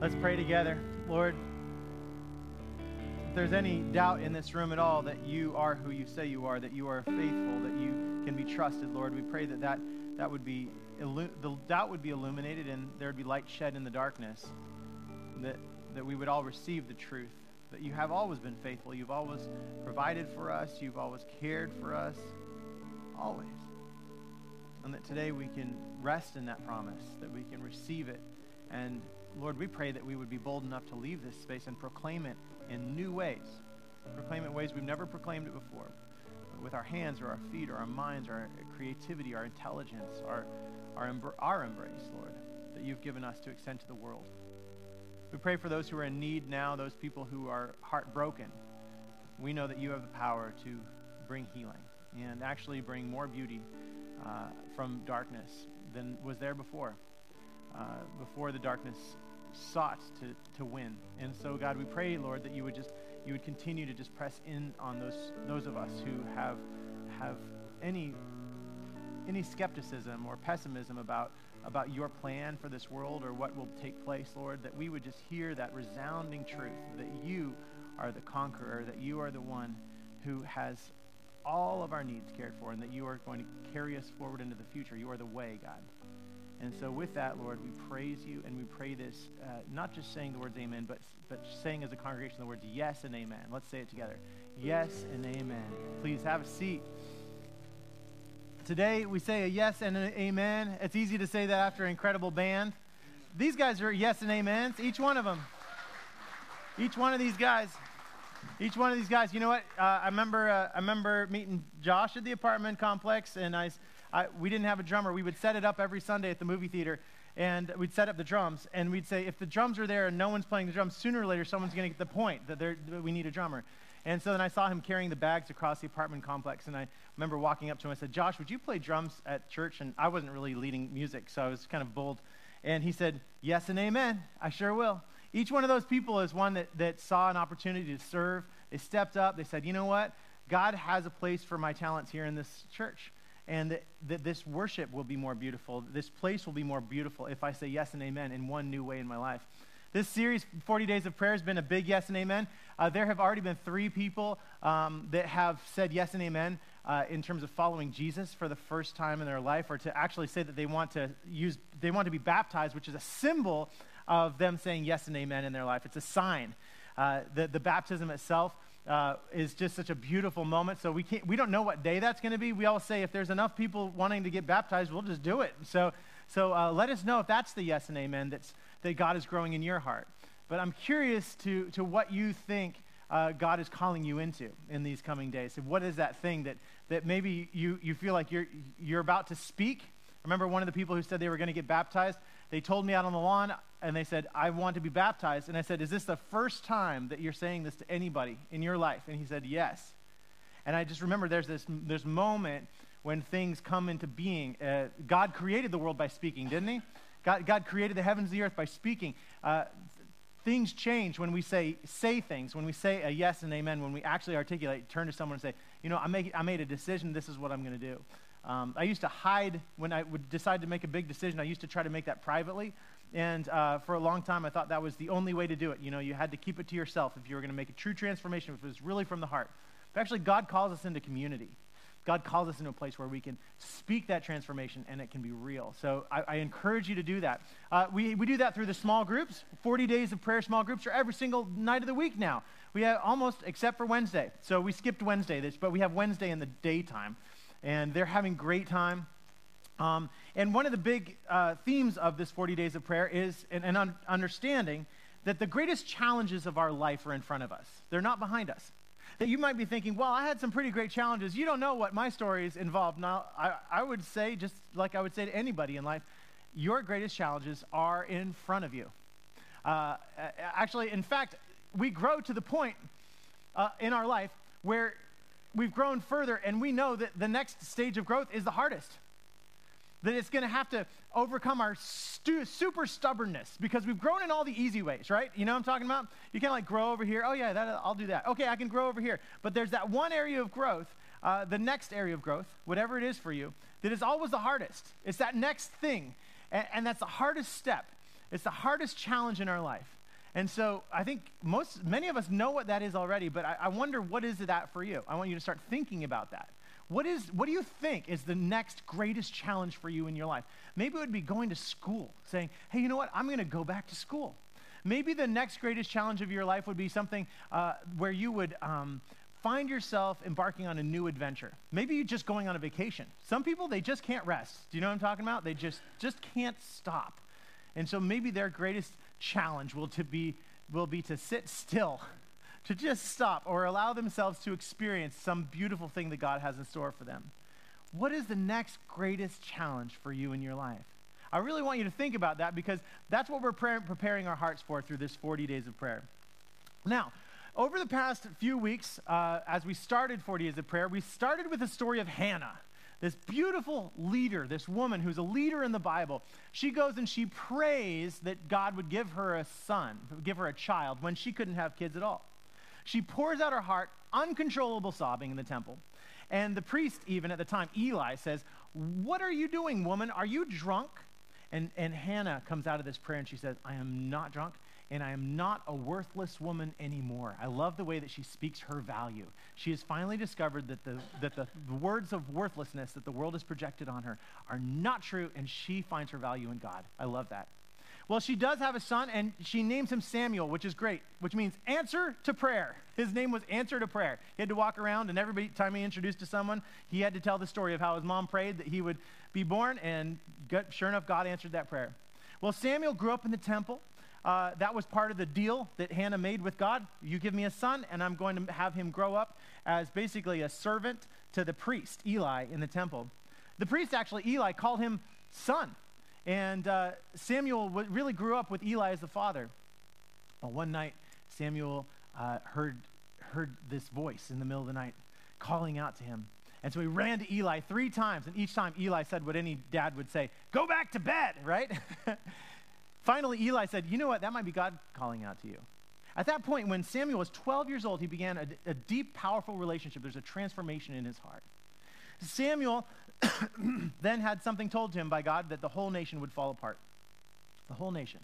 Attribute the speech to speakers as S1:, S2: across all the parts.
S1: Let's pray together. Lord, if there's any doubt in this room at all that you are who you say you are, that you are faithful, that you can be trusted, Lord, we pray that that, that would be, the doubt would be illuminated and there would be light shed in the darkness, that, that we would all receive the truth, that you have always been faithful. You've always provided for us. You've always cared for us. Always. And that today we can rest in that promise, that we can receive it and Lord, we pray that we would be bold enough to leave this space and proclaim it in new ways. Proclaim it ways we've never proclaimed it before. With our hands or our feet or our minds or our creativity, our intelligence, our, our, our embrace, Lord, that you've given us to extend to the world. We pray for those who are in need now, those people who are heartbroken. We know that you have the power to bring healing and actually bring more beauty uh, from darkness than was there before. Uh, before the darkness sought to, to win. And so, God, we pray, Lord, that you would just you would continue to just press in on those those of us who have have any any skepticism or pessimism about about your plan for this world or what will take place, Lord, that we would just hear that resounding truth that you are the conqueror, that you are the one who has all of our needs cared for, and that you are going to carry us forward into the future. You are the way, God. And so, with that, Lord, we praise you and we pray this, uh, not just saying the words amen, but, but saying as a congregation the words yes and amen. Let's say it together. Yes and amen. Please have a seat. Today, we say a yes and an amen. It's easy to say that after an incredible band. These guys are yes and amens, each one of them. Each one of these guys. Each one of these guys. You know what? Uh, I remember. Uh, I remember meeting Josh at the apartment complex, and I I, we didn't have a drummer. We would set it up every Sunday at the movie theater, and we'd set up the drums, and we'd say, if the drums are there and no one's playing the drums, sooner or later someone's going to get the point that, that we need a drummer. And so then I saw him carrying the bags across the apartment complex, and I remember walking up to him. And I said, Josh, would you play drums at church? And I wasn't really leading music, so I was kind of bold. And he said, Yes and amen. I sure will. Each one of those people is one that, that saw an opportunity to serve. They stepped up. They said, You know what? God has a place for my talents here in this church and that, this worship will be more beautiful. This place will be more beautiful if I say yes and amen in one new way in my life. This series, 40 Days of Prayer, has been a big yes and amen. Uh, there have already been three people um, that have said yes and amen uh, in terms of following Jesus for the first time in their life, or to actually say that they want to use, they want to be baptized, which is a symbol of them saying yes and amen in their life. It's a sign. Uh, the, the baptism itself uh, is just such a beautiful moment. So we can't, we don't know what day that's going to be. We all say if there's enough people wanting to get baptized, we'll just do it. So, so uh, let us know if that's the yes and amen that's, that God is growing in your heart. But I'm curious to, to what you think uh, God is calling you into in these coming days. So what is that thing that, that maybe you, you feel like you're, you're about to speak? Remember one of the people who said they were going to get baptized? They told me out on the lawn, and they said, I want to be baptized. And I said, Is this the first time that you're saying this to anybody in your life? And he said, Yes. And I just remember there's this, this moment when things come into being. Uh, God created the world by speaking, didn't he? God, God created the heavens and the earth by speaking. Uh, things change when we say, say things, when we say a yes and amen, when we actually articulate, turn to someone and say, You know, I, make, I made a decision, this is what I'm going to do. Um, I used to hide when I would decide to make a big decision. I used to try to make that privately. And uh, for a long time, I thought that was the only way to do it. You know, you had to keep it to yourself if you were going to make a true transformation, if it was really from the heart. But actually, God calls us into community. God calls us into a place where we can speak that transformation and it can be real. So I, I encourage you to do that. Uh, we, we do that through the small groups. 40 days of prayer small groups are every single night of the week now. We have almost, except for Wednesday. So we skipped Wednesday, this, but we have Wednesday in the daytime and they're having great time. Um, and one of the big uh, themes of this 40 days of prayer is an, an un- understanding that the greatest challenges of our life are in front of us. They're not behind us. That you might be thinking, well, I had some pretty great challenges. You don't know what my story is involved. Now, I, I would say, just like I would say to anybody in life, your greatest challenges are in front of you. Uh, actually, in fact, we grow to the point uh, in our life where we've grown further and we know that the next stage of growth is the hardest. That it's going to have to overcome our stu- super stubbornness because we've grown in all the easy ways, right? You know what I'm talking about? You can like grow over here. Oh, yeah, that, I'll do that. Okay, I can grow over here. But there's that one area of growth, uh, the next area of growth, whatever it is for you, that is always the hardest. It's that next thing. And, and that's the hardest step. It's the hardest challenge in our life. And so I think most, many of us know what that is already, but I, I wonder what is that for you? I want you to start thinking about that. What, is, what do you think is the next greatest challenge for you in your life? Maybe it would be going to school, saying, hey, you know what? I'm going to go back to school. Maybe the next greatest challenge of your life would be something uh, where you would um, find yourself embarking on a new adventure. Maybe you're just going on a vacation. Some people, they just can't rest. Do you know what I'm talking about? They just, just can't stop. And so maybe their greatest challenge will, to be, will be to sit still, to just stop, or allow themselves to experience some beautiful thing that God has in store for them. What is the next greatest challenge for you in your life? I really want you to think about that because that's what we're preparing our hearts for through this 40 days of prayer. Now, over the past few weeks, uh, as we started 40 Days of Prayer, we started with the story of Hannah, this beautiful leader, this woman who's a leader in the Bible. She goes and she prays that God would give her a son, give her a child, when she couldn't have kids at all. She pours out her heart, uncontrollable sobbing in the temple. And the priest, even at the time, Eli, says, What are you doing, woman? Are you drunk? And, and Hannah comes out of this prayer and she says, I am not drunk and I am not a worthless woman anymore. I love the way that she speaks her value. She has finally discovered that the, that the words of worthlessness that the world has projected on her are not true, and she finds her value in God. I love that. Well, she does have a son, and she names him Samuel, which is great, which means answer to prayer. His name was answer to prayer. He had to walk around, and every time he introduced to someone, he had to tell the story of how his mom prayed that he would be born, and sure enough, God answered that prayer. Well, Samuel grew up in the temple. Uh, that was part of the deal that Hannah made with God. You give me a son, and I'm going to have him grow up as basically a servant to the priest, Eli, in the temple. The priest, actually, Eli, called him son. And uh, Samuel w- really grew up with Eli as the father. Well, one night, Samuel uh, heard, heard this voice in the middle of the night calling out to him. And so he ran to Eli three times, and each time Eli said what any dad would say Go back to bed, right? Finally, Eli said, You know what? That might be God calling out to you. At that point, when Samuel was 12 years old, he began a, a deep, powerful relationship. There's a transformation in his heart. Samuel then had something told to him by God that the whole nation would fall apart. The whole nation.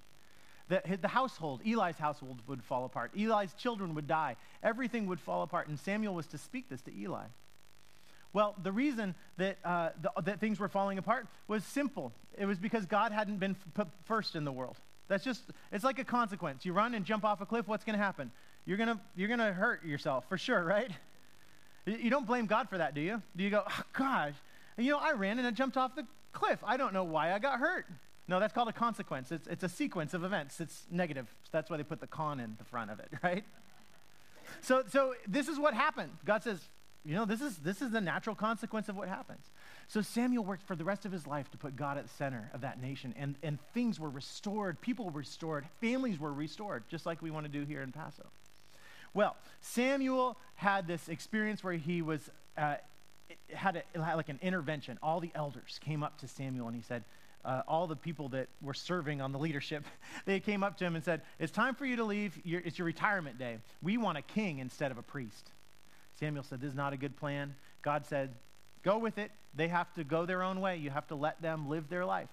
S1: That the household, Eli's household, would fall apart. Eli's children would die. Everything would fall apart. And Samuel was to speak this to Eli. Well, the reason that, uh, the, that things were falling apart was simple. It was because God hadn't been put first in the world. That's just, it's like a consequence. You run and jump off a cliff, what's going to happen? You're going to you're to hurt yourself for sure, right? You don't blame God for that, do you? Do you go, oh, gosh, you know, I ran and I jumped off the cliff. I don't know why I got hurt. No, that's called a consequence. It's, it's a sequence of events. It's negative. So that's why they put the con in the front of it, right? So, so this is what happened. God says, you know, this is, this is the natural consequence of what happens. So Samuel worked for the rest of his life to put God at the center of that nation, and, and things were restored, people were restored, families were restored, just like we want to do here in Paso. Well, Samuel had this experience where he was, uh, had, a, had like an intervention. All the elders came up to Samuel and he said, uh, all the people that were serving on the leadership, they came up to him and said, It's time for you to leave. it's your retirement day. We want a king instead of a priest. Samuel said, This is not a good plan. God said, Go with it. They have to go their own way. You have to let them live their life.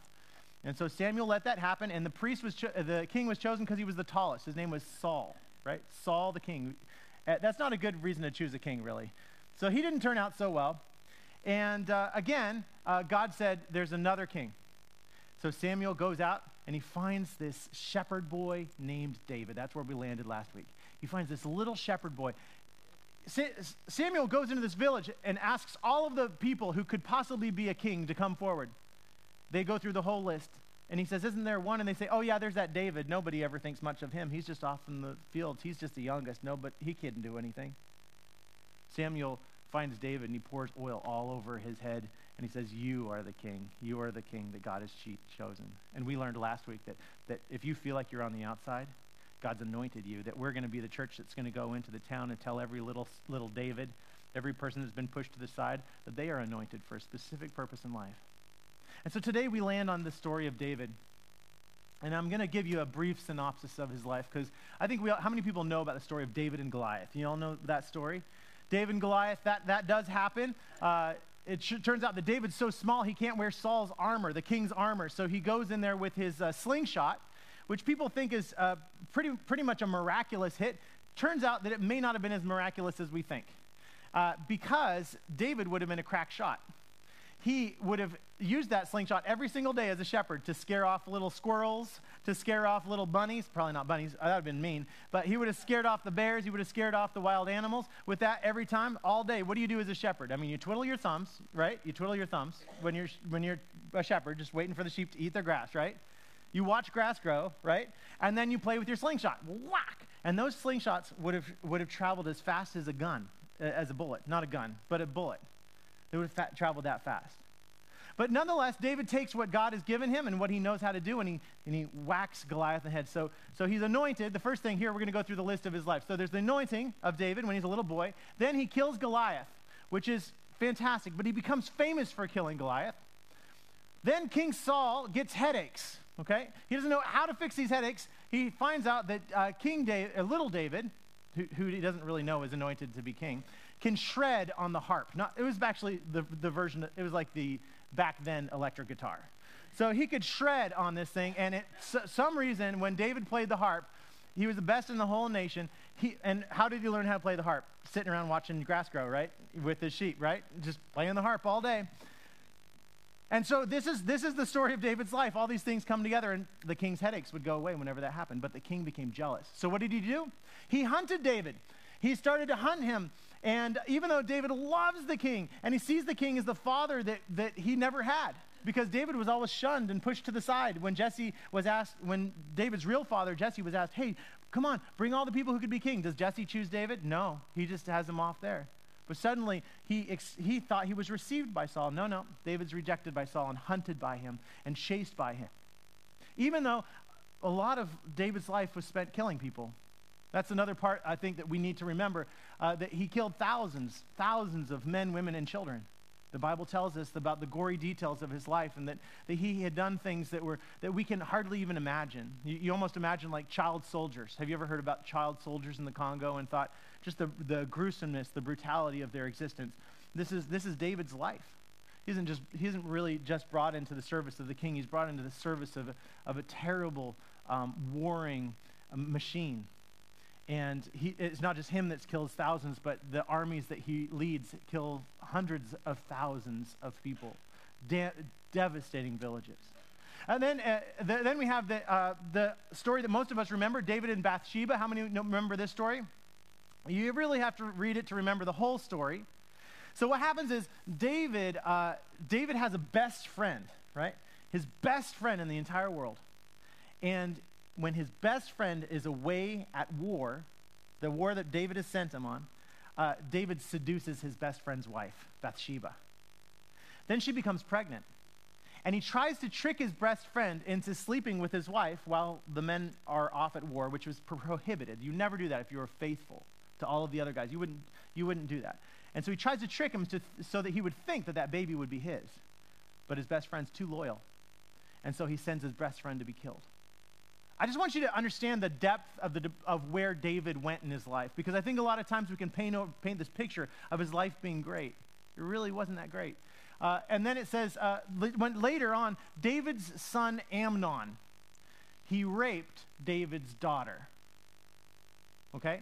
S1: And so Samuel let that happen, and the priest was cho- the king was chosen because he was the tallest. His name was Saul, right? Saul the king. Uh, that's not a good reason to choose a king, really. So he didn't turn out so well. And uh, again, uh, God said, There's another king. So Samuel goes out and he finds this shepherd boy named David. That's where we landed last week. He finds this little shepherd boy. Samuel goes into this village and asks all of the people who could possibly be a king to come forward. They go through the whole list. And he says, Isn't there one? And they say, Oh, yeah, there's that David. Nobody ever thinks much of him. He's just off in the fields. He's just the youngest. No, but he couldn't do anything. Samuel finds David and he pours oil all over his head. And he says, You are the king. You are the king that God has chosen. And we learned last week that, that if you feel like you're on the outside, God's anointed you, that we're going to be the church that's going to go into the town and tell every little, little David, every person that's been pushed to the side, that they are anointed for a specific purpose in life. And so today we land on the story of David. And I'm going to give you a brief synopsis of his life because I think we all, how many people know about the story of David and Goliath? You all know that story? David and Goliath, that, that does happen. Uh, it sh- turns out that David's so small he can't wear Saul's armor, the king's armor. So he goes in there with his uh, slingshot which people think is uh, pretty, pretty much a miraculous hit, turns out that it may not have been as miraculous as we think. Uh, because David would have been a crack shot. He would have used that slingshot every single day as a shepherd to scare off little squirrels, to scare off little bunnies. Probably not bunnies, that would have been mean. But he would have scared off the bears, he would have scared off the wild animals with that every time, all day. What do you do as a shepherd? I mean, you twiddle your thumbs, right? You twiddle your thumbs when you're, when you're a shepherd, just waiting for the sheep to eat their grass, right? You watch grass grow, right? And then you play with your slingshot. Whack! And those slingshots would have, would have traveled as fast as a gun, as a bullet. Not a gun, but a bullet. They would have traveled that fast. But nonetheless, David takes what God has given him and what he knows how to do, and he, and he whacks Goliath in the head. So, so he's anointed. The first thing here, we're going to go through the list of his life. So there's the anointing of David when he's a little boy. Then he kills Goliath, which is fantastic, but he becomes famous for killing Goliath. Then King Saul gets headaches, okay? He doesn't know how to fix these headaches. He finds out that uh, King David, uh, little David, who, who he doesn't really know is anointed to be king, can shred on the harp. Not, it was actually the, the version, it was like the back then electric guitar. So he could shred on this thing, and it, some reason, when David played the harp, he was the best in the whole nation. He, and how did he learn how to play the harp? Sitting around watching grass grow, right? With his sheep, right? Just playing the harp all day. And so this is, this is the story of David's life. All these things come together, and the king's headaches would go away whenever that happened. But the king became jealous. So what did he do? He hunted David. He started to hunt him and even though David loves the king and he sees the king as the father that, that he never had, because David was always shunned and pushed to the side. When Jesse was asked, when David's real father, Jesse, was asked, hey, come on, bring all the people who could be king. Does Jesse choose David? No, he just has him off there. But suddenly he, ex- he thought he was received by Saul. No, no, David's rejected by Saul and hunted by him and chased by him. Even though a lot of David's life was spent killing people. That's another part I think that we need to remember uh, that he killed thousands, thousands of men, women, and children. The Bible tells us about the gory details of his life and that, that he had done things that, were, that we can hardly even imagine. You, you almost imagine like child soldiers. Have you ever heard about child soldiers in the Congo and thought just the, the gruesomeness, the brutality of their existence? This is, this is David's life. He isn't, just, he isn't really just brought into the service of the king, he's brought into the service of of a terrible, um, warring um, machine and he, it's not just him that kills thousands, but the armies that he leads kill hundreds of thousands of people, de- devastating villages. And then, uh, the, then we have the, uh, the story that most of us remember David and Bathsheba. How many remember this story? You really have to read it to remember the whole story. So, what happens is David, uh, David has a best friend, right? His best friend in the entire world. And when his best friend is away at war, the war that David has sent him on, uh, David seduces his best friend's wife, Bathsheba. Then she becomes pregnant. And he tries to trick his best friend into sleeping with his wife while the men are off at war, which was prohibited. You never do that if you are faithful to all of the other guys. You wouldn't, you wouldn't do that. And so he tries to trick him to, so that he would think that that baby would be his. But his best friend's too loyal. And so he sends his best friend to be killed. I just want you to understand the depth of, the, of where David went in his life because I think a lot of times we can paint, paint this picture of his life being great. It really wasn't that great. Uh, and then it says, uh, when, later on, David's son Amnon, he raped David's daughter. Okay?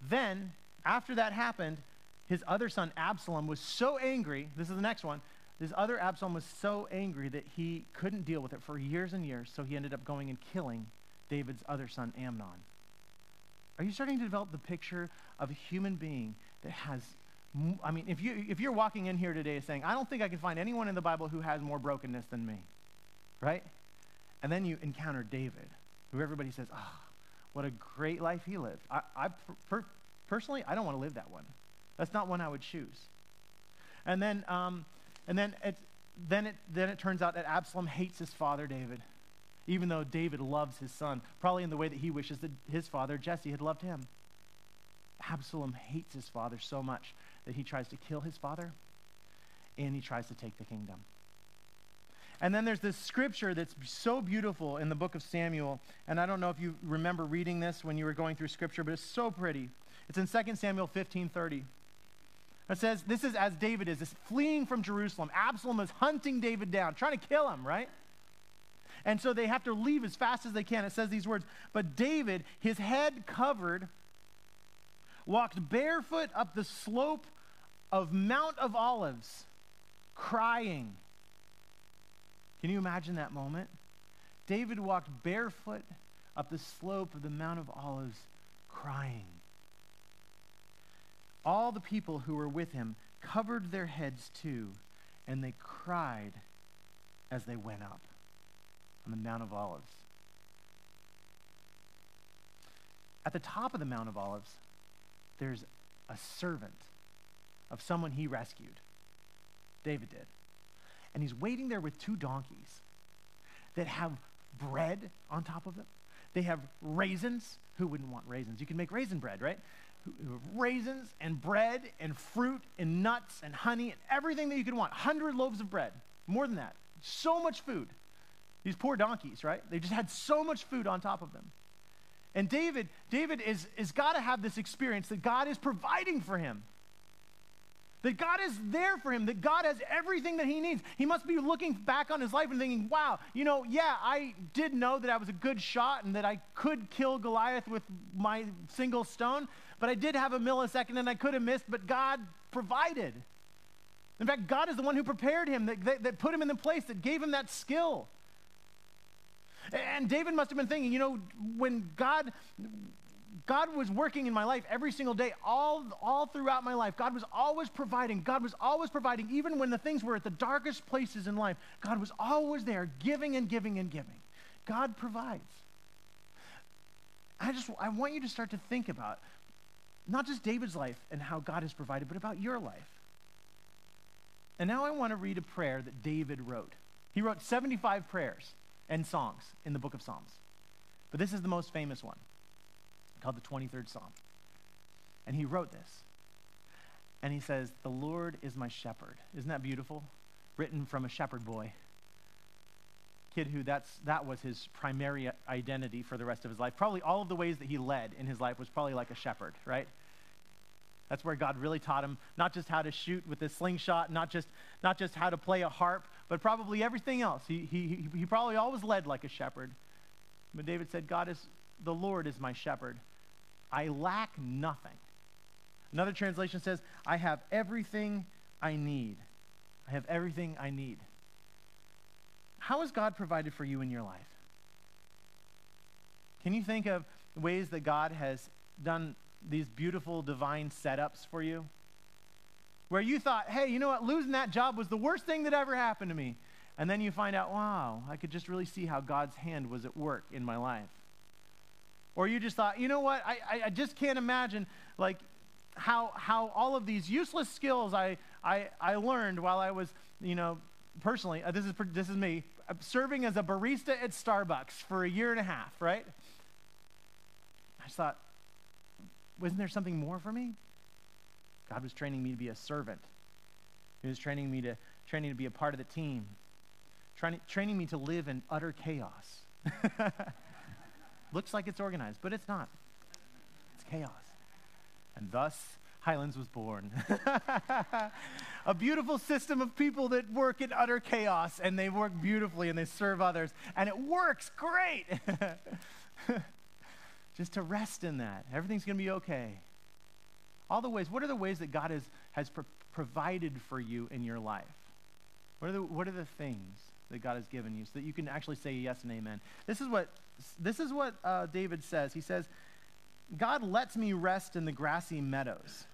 S1: Then, after that happened, his other son Absalom was so angry. This is the next one. This other Absalom was so angry that he couldn't deal with it for years and years, so he ended up going and killing David's other son, Amnon. Are you starting to develop the picture of a human being that has, I mean, if, you, if you're walking in here today saying, I don't think I can find anyone in the Bible who has more brokenness than me, right? And then you encounter David, who everybody says, oh, what a great life he lived. I, I per, personally, I don't want to live that one. That's not one I would choose. And then, um, and then it, then it, then it turns out that Absalom hates his father, David even though David loves his son, probably in the way that he wishes that his father, Jesse, had loved him. Absalom hates his father so much that he tries to kill his father and he tries to take the kingdom. And then there's this scripture that's so beautiful in the book of Samuel. And I don't know if you remember reading this when you were going through scripture, but it's so pretty. It's in 2 Samuel 15 30. It says, This is as David is, is fleeing from Jerusalem. Absalom is hunting David down, trying to kill him, right? And so they have to leave as fast as they can. It says these words But David, his head covered, walked barefoot up the slope of Mount of Olives, crying. Can you imagine that moment? David walked barefoot up the slope of the Mount of Olives, crying. All the people who were with him covered their heads too, and they cried as they went up on the Mount of Olives. At the top of the Mount of Olives, there's a servant of someone he rescued. David did. And he's waiting there with two donkeys that have bread on top of them. They have raisins. Who wouldn't want raisins? You can make raisin bread, right? Raisins and bread and fruit and nuts and honey and everything that you could want. 100 loaves of bread. More than that. So much food. These poor donkeys, right? They just had so much food on top of them. And David, David is, is got to have this experience that God is providing for him. That God is there for him, that God has everything that he needs. He must be looking back on his life and thinking, wow, you know, yeah, I did know that I was a good shot and that I could kill Goliath with my single stone, but I did have a millisecond and I could have missed, but God provided. In fact, God is the one who prepared him, that, that, that put him in the place, that gave him that skill. And David must have been thinking, you know, when God God was working in my life every single day, all, all throughout my life. God was always providing. God was always providing, even when the things were at the darkest places in life. God was always there, giving and giving and giving. God provides. I just I want you to start to think about not just David's life and how God has provided, but about your life. And now I want to read a prayer that David wrote. He wrote 75 prayers and songs in the book of Psalms. But this is the most famous one called the 23rd Psalm. And he wrote this. And he says, The Lord is my shepherd. Isn't that beautiful? Written from a shepherd boy. Kid who that's, that was his primary identity for the rest of his life. Probably all of the ways that he led in his life was probably like a shepherd, right? That's where God really taught him not just how to shoot with a slingshot, not just, not just how to play a harp, but probably everything else. He, he, he probably always led like a shepherd. But David said, God is, the Lord is my shepherd. I lack nothing. Another translation says, I have everything I need. I have everything I need. How has God provided for you in your life? Can you think of ways that God has done these beautiful divine setups for you? Where you thought, hey, you know what, losing that job was the worst thing that ever happened to me. And then you find out, wow, I could just really see how God's hand was at work in my life. Or you just thought, you know what, I, I, just can't imagine like how, how all of these useless skills I, I, I learned while I was, you know, personally, uh, this, is, this is me, uh, serving as a barista at Starbucks for a year and a half, right? I just thought, wasn't there something more for me? God was training me to be a servant. He was training me to, training to be a part of the team, training, training me to live in utter chaos. Looks like it's organized, but it's not. It's chaos. And thus, Highlands was born. a beautiful system of people that work in utter chaos, and they work beautifully and they serve others, and it works great. Just to rest in that. Everything's going to be okay. All the ways, what are the ways that God has, has pro- provided for you in your life? What are, the, what are the things that God has given you so that you can actually say yes and amen? This is what this is what uh, David says. He says, God lets me rest in the grassy meadows.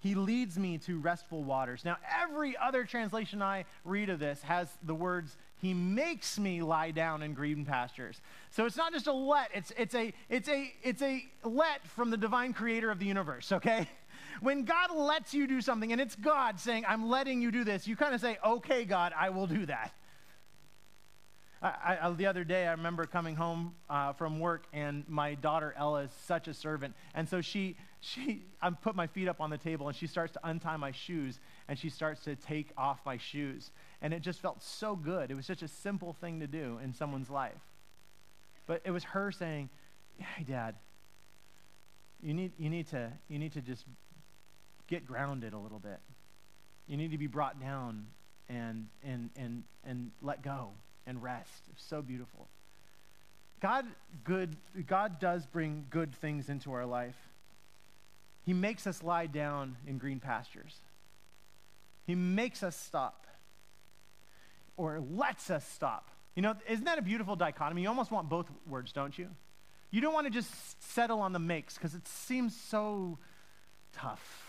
S1: He leads me to restful waters. Now, every other translation I read of this has the words, He makes me lie down in green pastures. So it's not just a let, it's, it's, a, it's, a, it's a let from the divine creator of the universe, okay? When God lets you do something and it's God saying, I'm letting you do this, you kind of say, okay, God, I will do that. I, I, the other day, I remember coming home uh, from work, and my daughter Ella is such a servant, and so she, she, I put my feet up on the table, and she starts to untie my shoes, and she starts to take off my shoes, and it just felt so good. It was such a simple thing to do in someone's life, but it was her saying, "Hey, Dad, you need, you need to, you need to just get grounded a little bit. You need to be brought down and and and and let go." And rest. It's so beautiful. God good God does bring good things into our life. He makes us lie down in green pastures. He makes us stop or lets us stop. You know, isn't that a beautiful dichotomy? You almost want both words, don't you? You don't want to just settle on the makes because it seems so tough.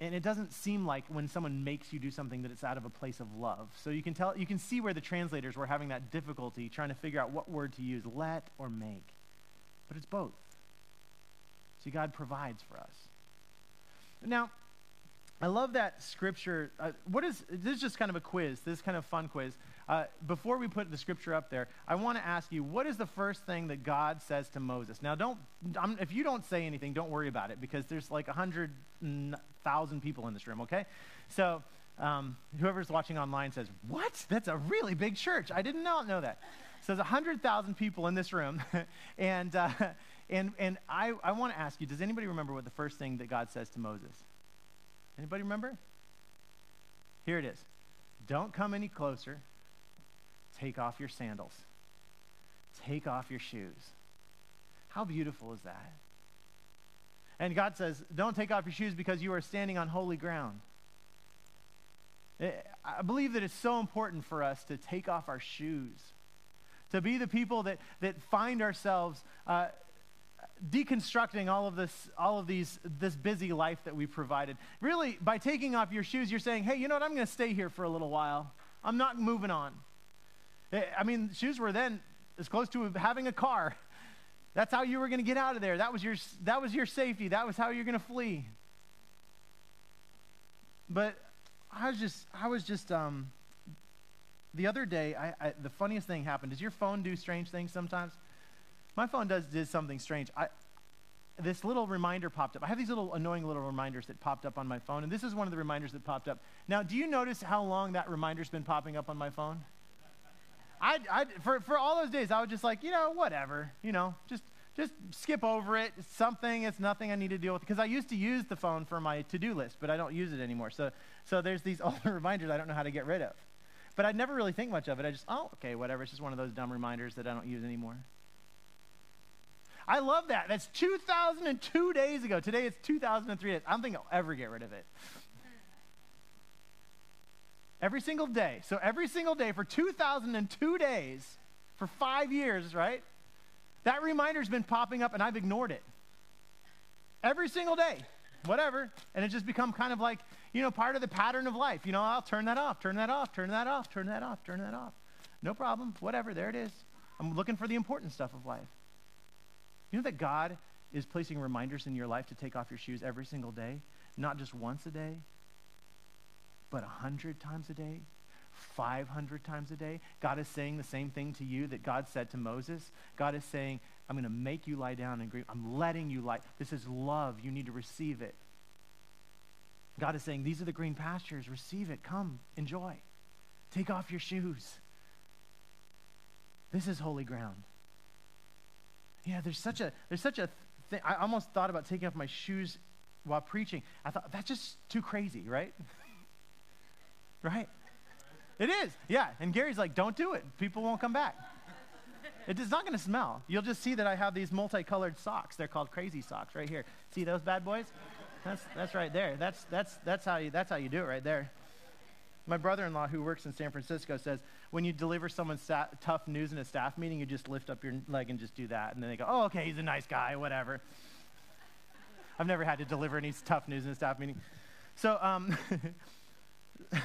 S1: And it doesn't seem like when someone makes you do something that it's out of a place of love. So you can tell you can see where the translators were having that difficulty trying to figure out what word to use, let or make. But it's both. See, God provides for us. Now, I love that scripture. Uh, what is this? Is just kind of a quiz. This is kind of fun quiz. Uh, before we put the scripture up there, I want to ask you, what is the first thing that God says to Moses? Now, don't I'm, if you don't say anything, don't worry about it because there's like a hundred thousand people in this room. Okay, so um, whoever's watching online says, "What? That's a really big church. I did not know that." So there's a hundred thousand people in this room, and uh, and and I I want to ask you, does anybody remember what the first thing that God says to Moses? Anybody remember? Here it is. Don't come any closer. Take off your sandals. Take off your shoes. How beautiful is that? And God says, Don't take off your shoes because you are standing on holy ground. Eh, I believe that it's so important for us to take off our shoes, to be the people that, that find ourselves uh, deconstructing all of this all of these this busy life that we provided really by taking off your shoes you're saying hey you know what i'm going to stay here for a little while i'm not moving on i mean shoes were then as close to having a car that's how you were going to get out of there that was your that was your safety that was how you're going to flee but i was just i was just um the other day I, I the funniest thing happened does your phone do strange things sometimes my phone does did something strange. I, this little reminder popped up. I have these little annoying little reminders that popped up on my phone, and this is one of the reminders that popped up. Now, do you notice how long that reminder's been popping up on my phone? I, I for, for all those days, I was just like, you know, whatever, you know, just just skip over it. It's something, it's nothing I need to deal with. Because I used to use the phone for my to-do list, but I don't use it anymore. So, so there's these older reminders I don't know how to get rid of. But I never really think much of it. I just, oh, okay, whatever. It's just one of those dumb reminders that I don't use anymore. I love that. That's 2002 days ago. Today it's 2003 days. I don't think I'll ever get rid of it. Every single day. So every single day for 2002 days, for five years, right? That reminder's been popping up and I've ignored it. Every single day. Whatever. And it's just become kind of like, you know, part of the pattern of life. You know, I'll turn that off, turn that off, turn that off, turn that off, turn that off. No problem. Whatever. There it is. I'm looking for the important stuff of life. You know that God is placing reminders in your life to take off your shoes every single day? Not just once a day, but a hundred times a day, 500 times a day. God is saying the same thing to you that God said to Moses. God is saying, I'm going to make you lie down and grieve. I'm letting you lie. This is love. You need to receive it. God is saying, These are the green pastures. Receive it. Come, enjoy. Take off your shoes. This is holy ground. Yeah, there's such a there's such a thing. I almost thought about taking off my shoes while preaching. I thought that's just too crazy, right? right? It is. Yeah. And Gary's like, don't do it. People won't come back. It is not going to smell. You'll just see that I have these multicolored socks. They're called crazy socks right here. See those bad boys? That's that's right there. That's that's that's how you that's how you do it right there. My brother-in-law who works in San Francisco says when you deliver someone sta- tough news in a staff meeting, you just lift up your leg and just do that. And then they go, oh, okay, he's a nice guy, whatever. I've never had to deliver any tough news in a staff meeting. So, um,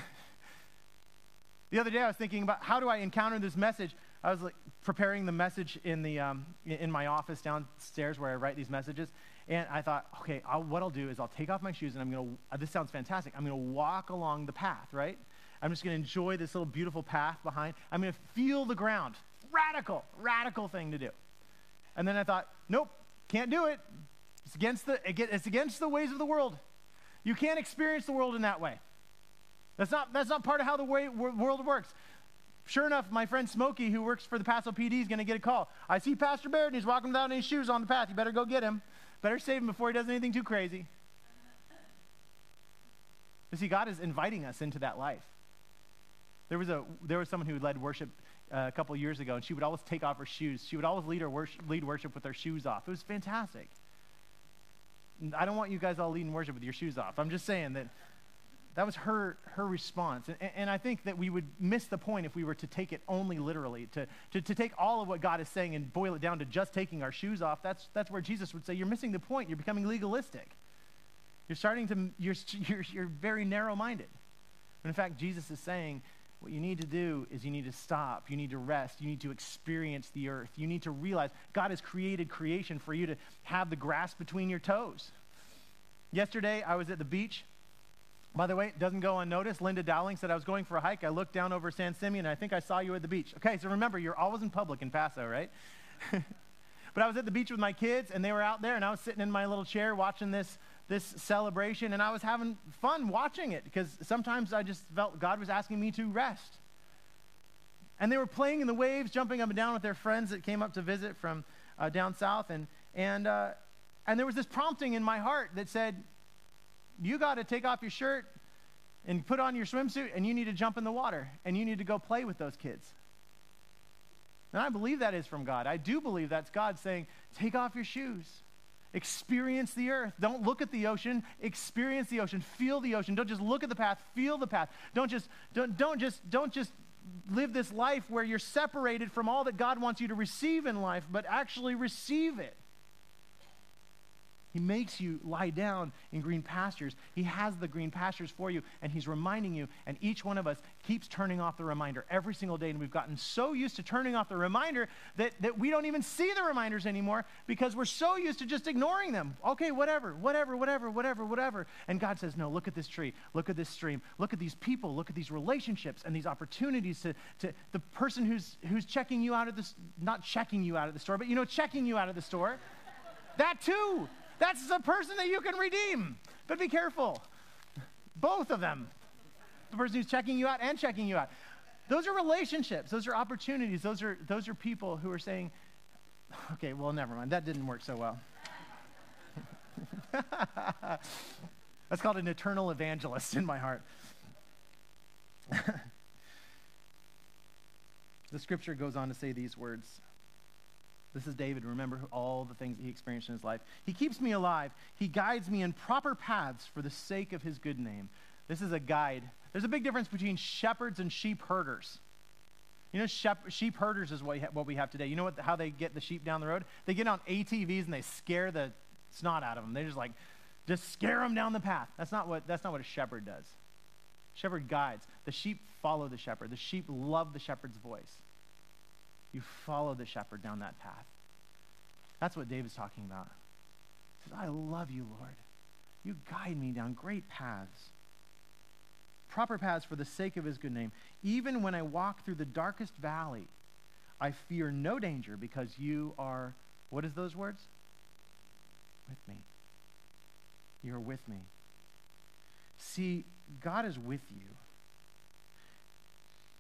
S1: the other day I was thinking about how do I encounter this message. I was like preparing the message in, the, um, in my office downstairs where I write these messages. And I thought, okay, I'll, what I'll do is I'll take off my shoes and I'm going to, uh, this sounds fantastic. I'm going to walk along the path, right? I'm just going to enjoy this little beautiful path behind. I'm going to feel the ground. Radical, radical thing to do. And then I thought, nope, can't do it. It's against the, it's against the ways of the world. You can't experience the world in that way. That's not, that's not part of how the way, world works. Sure enough, my friend Smokey, who works for the Paso PD, is going to get a call. I see Pastor Baird, and he's walking without any shoes on the path. You better go get him. Better save him before he does anything too crazy. You see, God is inviting us into that life. There was, a, there was someone who led worship uh, a couple years ago, and she would always take off her shoes. She would always lead, her worship, lead worship with her shoes off. It was fantastic. I don't want you guys all leading worship with your shoes off. I'm just saying that that was her, her response. And, and, I think that we would miss the point if we were to take it only literally, to, to, to take all of what God is saying and boil it down to just taking our shoes off. That's, that's where Jesus would say, You're missing the point. You're becoming legalistic. You're starting to, you're, you're, you're very narrow minded. But in fact, Jesus is saying, what you need to do is you need to stop. You need to rest. You need to experience the earth. You need to realize God has created creation for you to have the grass between your toes. Yesterday, I was at the beach. By the way, it doesn't go unnoticed. Linda Dowling said I was going for a hike. I looked down over San Simeon, and I think I saw you at the beach. Okay, so remember, you're always in public in Paso, right? but I was at the beach with my kids, and they were out there, and I was sitting in my little chair watching this this celebration, and I was having fun watching it because sometimes I just felt God was asking me to rest. And they were playing in the waves, jumping up and down with their friends that came up to visit from uh, down south, and and uh, and there was this prompting in my heart that said, "You got to take off your shirt and put on your swimsuit, and you need to jump in the water, and you need to go play with those kids." And I believe that is from God. I do believe that's God saying, "Take off your shoes." Experience the earth. Don't look at the ocean. Experience the ocean. Feel the ocean. Don't just look at the path. Feel the path. Don't just don't, don't just don't just live this life where you're separated from all that God wants you to receive in life, but actually receive it. He makes you lie down in green pastures. He has the green pastures for you, and He's reminding you. And each one of us keeps turning off the reminder every single day. And we've gotten so used to turning off the reminder that, that we don't even see the reminders anymore because we're so used to just ignoring them. Okay, whatever, whatever, whatever, whatever, whatever. And God says, No, look at this tree, look at this stream, look at these people, look at these relationships and these opportunities to, to the person who's, who's checking you out of this, not checking you out of the store, but you know, checking you out of the store. that too. That's the person that you can redeem. But be careful. Both of them. The person who's checking you out and checking you out. Those are relationships. Those are opportunities. Those are, those are people who are saying, okay, well, never mind. That didn't work so well. That's called an eternal evangelist in my heart. the scripture goes on to say these words this is David. Remember all the things that he experienced in his life. He keeps me alive. He guides me in proper paths for the sake of his good name. This is a guide. There's a big difference between shepherds and sheep herders. You know, shep- sheep herders is what, ha- what we have today. You know what, how they get the sheep down the road? They get on ATVs and they scare the snot out of them. They just like, just scare them down the path. That's not what, that's not what a shepherd does. Shepherd guides. The sheep follow the shepherd. The sheep love the shepherd's voice. You follow the shepherd down that path. That's what David's talking about. He says, I love you, Lord. You guide me down great paths. Proper paths for the sake of his good name. Even when I walk through the darkest valley, I fear no danger because you are, what is those words? With me. You're with me. See, God is with you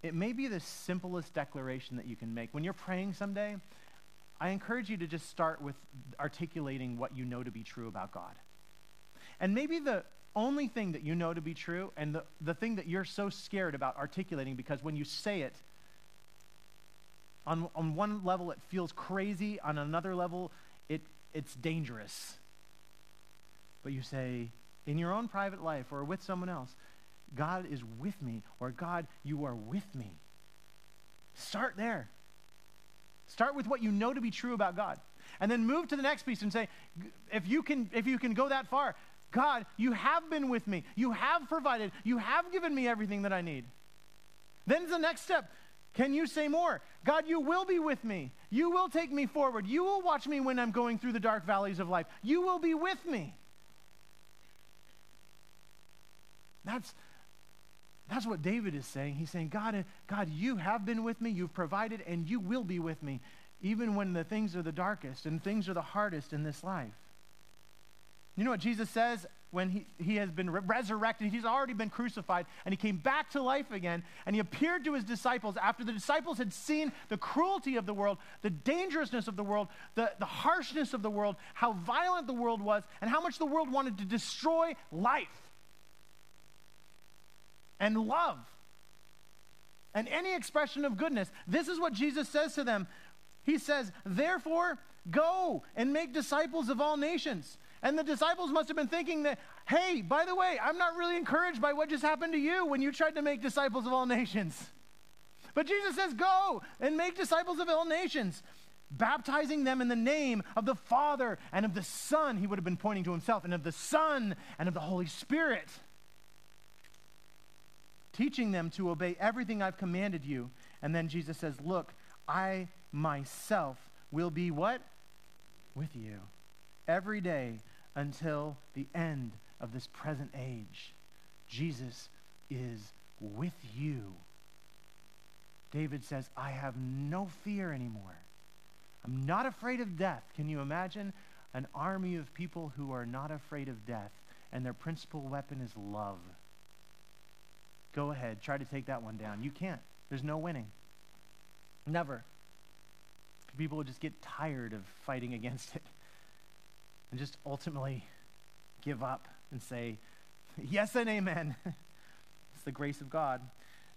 S1: it may be the simplest declaration that you can make. When you're praying someday, I encourage you to just start with articulating what you know to be true about God. And maybe the only thing that you know to be true and the, the thing that you're so scared about articulating because when you say it, on, on one level it feels crazy, on another level it, it's dangerous. But you say, in your own private life or with someone else, God is with me, or God, you are with me. Start there. Start with what you know to be true about God. And then move to the next piece and say, if you can, if you can go that far, God, you have been with me. You have provided. You have given me everything that I need. Then the next step. Can you say more? God, you will be with me. You will take me forward. You will watch me when I'm going through the dark valleys of life. You will be with me. That's that's what David is saying. He's saying, God, uh, God, you have been with me, you've provided, and you will be with me, even when the things are the darkest and things are the hardest in this life. You know what Jesus says when he, he has been re- resurrected? He's already been crucified, and he came back to life again, and he appeared to his disciples after the disciples had seen the cruelty of the world, the dangerousness of the world, the, the harshness of the world, how violent the world was, and how much the world wanted to destroy life and love. and any expression of goodness. This is what Jesus says to them. He says, Therefore, go and make disciples of all nations. And the disciples must have been thinking that, hey, by the way, I'm not really encouraged by what just happened to you when you tried to make disciples of all nations. But Jesus says, go and make disciples of all nations, baptizing them in the name of the Father and of the Son. He would have been pointing to himself, and of the Son and of the Holy Spirit teaching them to obey everything I've commanded you. And then Jesus says, Look, I myself will be what? With you every day until the end of this present age. Jesus is with you. David says, I have no fear anymore. I'm not afraid of death. Can you imagine an army of people who are not afraid of death and their principal weapon is love? Go ahead, try to take that one down. You can't. There's no winning. Never. People will just get tired of fighting against it and just ultimately give up and say, Yes and amen. it's the grace of God.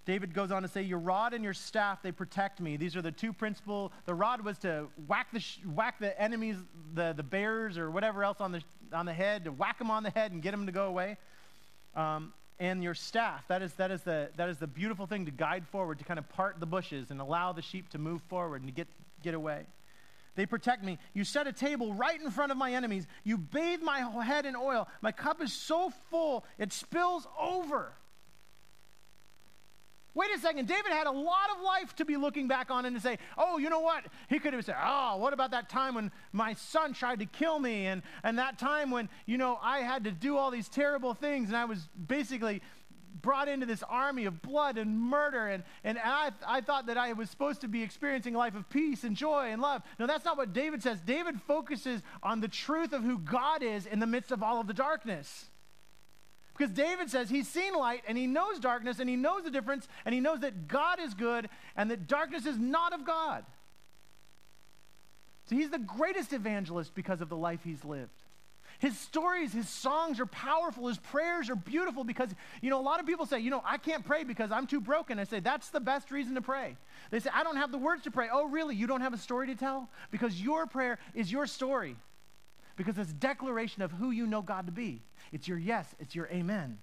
S1: David goes on to say, Your rod and your staff, they protect me. These are the two principal. The rod was to whack the, sh- whack the enemies, the, the bears or whatever else on the, on the head, to whack them on the head and get them to go away. Um, and your staff. That is, that, is the, that is the beautiful thing to guide forward, to kind of part the bushes and allow the sheep to move forward and to get, get away. They protect me. You set a table right in front of my enemies. You bathe my head in oil. My cup is so full, it spills over. Wait a second. David had a lot of life to be looking back on and to say, oh, you know what? He could have said, oh, what about that time when my son tried to kill me? And, and that time when, you know, I had to do all these terrible things and I was basically brought into this army of blood and murder. And, and I, I thought that I was supposed to be experiencing a life of peace and joy and love. No, that's not what David says. David focuses on the truth of who God is in the midst of all of the darkness. Because David says he's seen light and he knows darkness and he knows the difference and he knows that God is good and that darkness is not of God. So he's the greatest evangelist because of the life he's lived. His stories, his songs are powerful. His prayers are beautiful because, you know, a lot of people say, you know, I can't pray because I'm too broken. I say, that's the best reason to pray. They say, I don't have the words to pray. Oh, really? You don't have a story to tell? Because your prayer is your story. Because it's declaration of who you know God to be. It's your yes, it's your amen.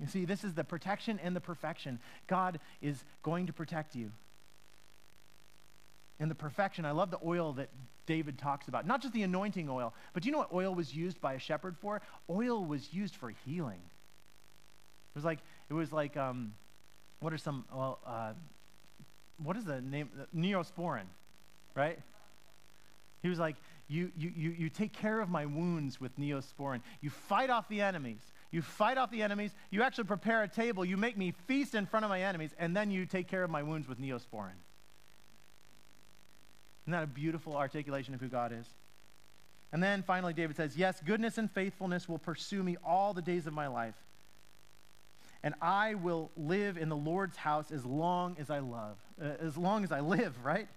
S1: You see, this is the protection and the perfection. God is going to protect you. And the perfection, I love the oil that David talks about. Not just the anointing oil, but do you know what oil was used by a shepherd for? Oil was used for healing. It was like, it was like, um, what are some, well, uh, what is the name? Neosporin, right? He was like, you, you, you, you take care of my wounds with neosporin. You fight off the enemies. You fight off the enemies. You actually prepare a table. You make me feast in front of my enemies, and then you take care of my wounds with neosporin. Isn't that a beautiful articulation of who God is? And then finally, David says, Yes, goodness and faithfulness will pursue me all the days of my life. And I will live in the Lord's house as long as I love, uh, as long as I live, right?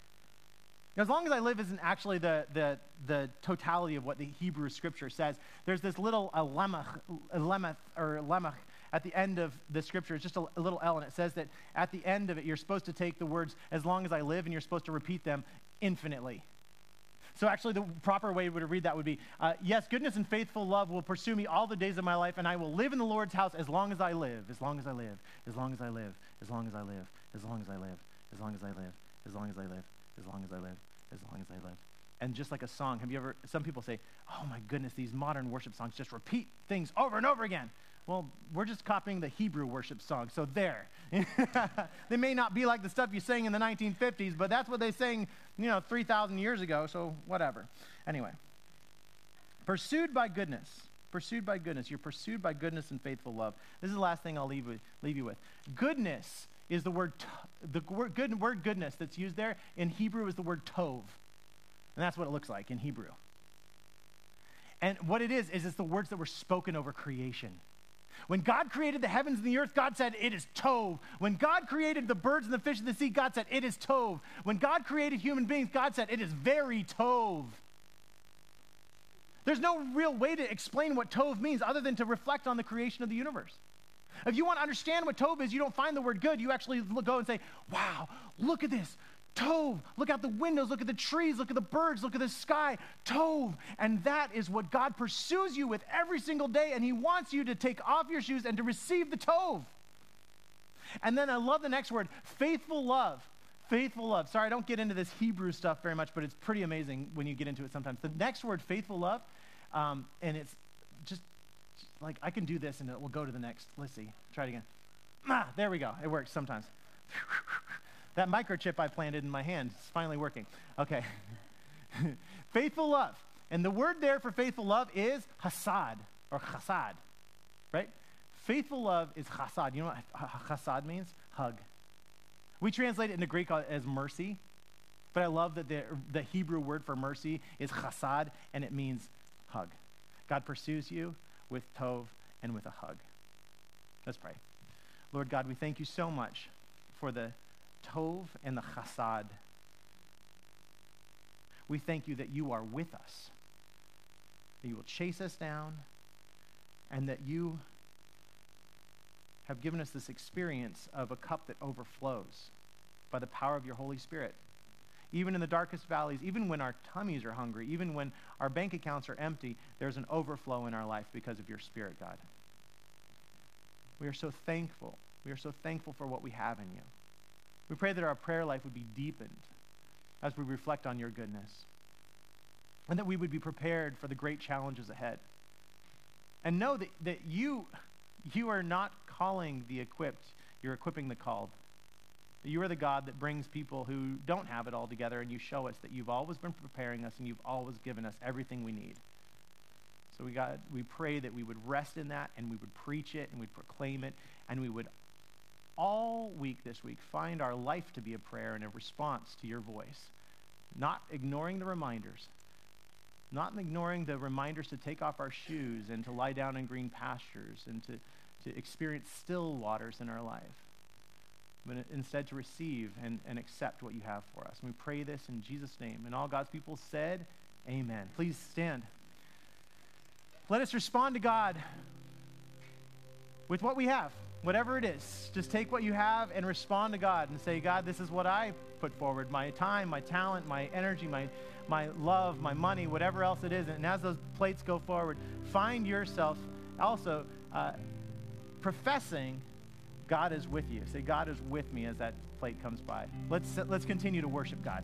S1: As long as I live isn't actually the, the, the totality of what the Hebrew scripture says. There's this little lemach, lemach, or lemach at the end of the scripture. It's just a, a little L, and it says that at the end of it, you're supposed to take the words, as long as I live, and you're supposed to repeat them infinitely. So, actually, the proper way to read that would be uh, Yes, goodness and faithful love will pursue me all the days of my life, and I will live in the Lord's house as long as I live, as long as I live, as long as I live, as long as I live, as long as I live, as long as I live, as long as I live as long as I live, as long as I live. As long as I live. And just like a song, have you ever, some people say, oh my goodness, these modern worship songs just repeat things over and over again. Well, we're just copying the Hebrew worship song, so there. they may not be like the stuff you sang in the 1950s, but that's what they sang, you know, 3,000 years ago, so whatever. Anyway, pursued by goodness. Pursued by goodness. You're pursued by goodness and faithful love. This is the last thing I'll leave, leave you with. Goodness is the word, the word, good, word goodness that's used there in Hebrew is the word tov. And that's what it looks like in Hebrew. And what it is, is it's the words that were spoken over creation. When God created the heavens and the earth, God said, It is Tov. When God created the birds and the fish of the sea, God said, It is Tov. When God created human beings, God said, It is very Tov. There's no real way to explain what Tov means other than to reflect on the creation of the universe. If you want to understand what Tov is, you don't find the word good. You actually go and say, wow, look at this. Tov. Look out the windows, look at the trees, look at the birds, look at the sky. Tov. And that is what God pursues you with every single day. And He wants you to take off your shoes and to receive the Tov. And then I love the next word faithful love. Faithful love. Sorry, I don't get into this Hebrew stuff very much, but it's pretty amazing when you get into it sometimes. The next word, faithful love, um, and it's just, just like I can do this and it will go to the next. Let's see. Try it again. Ah, there we go. It works sometimes. that microchip I planted in my hand is finally working. Okay. faithful love. And the word there for faithful love is hasad or chasad, right? Faithful love is chasad. You know what chasad means? Hug. We translate it into Greek as mercy, but I love that the, the Hebrew word for mercy is chasad, and it means hug. God pursues you with tov and with a hug. Let's pray. Lord God, we thank you so much for the tov and the chasad. We thank you that you are with us, that you will chase us down, and that you have given us this experience of a cup that overflows by the power of your Holy Spirit. Even in the darkest valleys, even when our tummies are hungry, even when our bank accounts are empty, there's an overflow in our life because of your Spirit, God. We are so thankful. We are so thankful for what we have in you. We pray that our prayer life would be deepened as we reflect on your goodness, and that we would be prepared for the great challenges ahead. And know that, that you, you are not calling the equipped, you're equipping the called. You are the God that brings people who don't have it all together, and you show us that you've always been preparing us and you've always given us everything we need. So we, got, we pray that we would rest in that and we would preach it and we'd proclaim it and we would all week this week find our life to be a prayer and a response to your voice. Not ignoring the reminders, not ignoring the reminders to take off our shoes and to lie down in green pastures and to, to experience still waters in our life but instead to receive and, and accept what you have for us. And we pray this in Jesus' name. And all God's people said, Amen. Please stand. Let us respond to God with what we have, whatever it is. Just take what you have and respond to God and say, God, this is what I put forward my time, my talent, my energy, my, my love, my money, whatever else it is. And as those plates go forward, find yourself also uh, professing God is with you. Say, God is with me as that plate comes by. Let's, let's continue to worship God.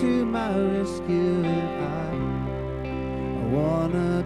S2: to my rescue. And I, I wanna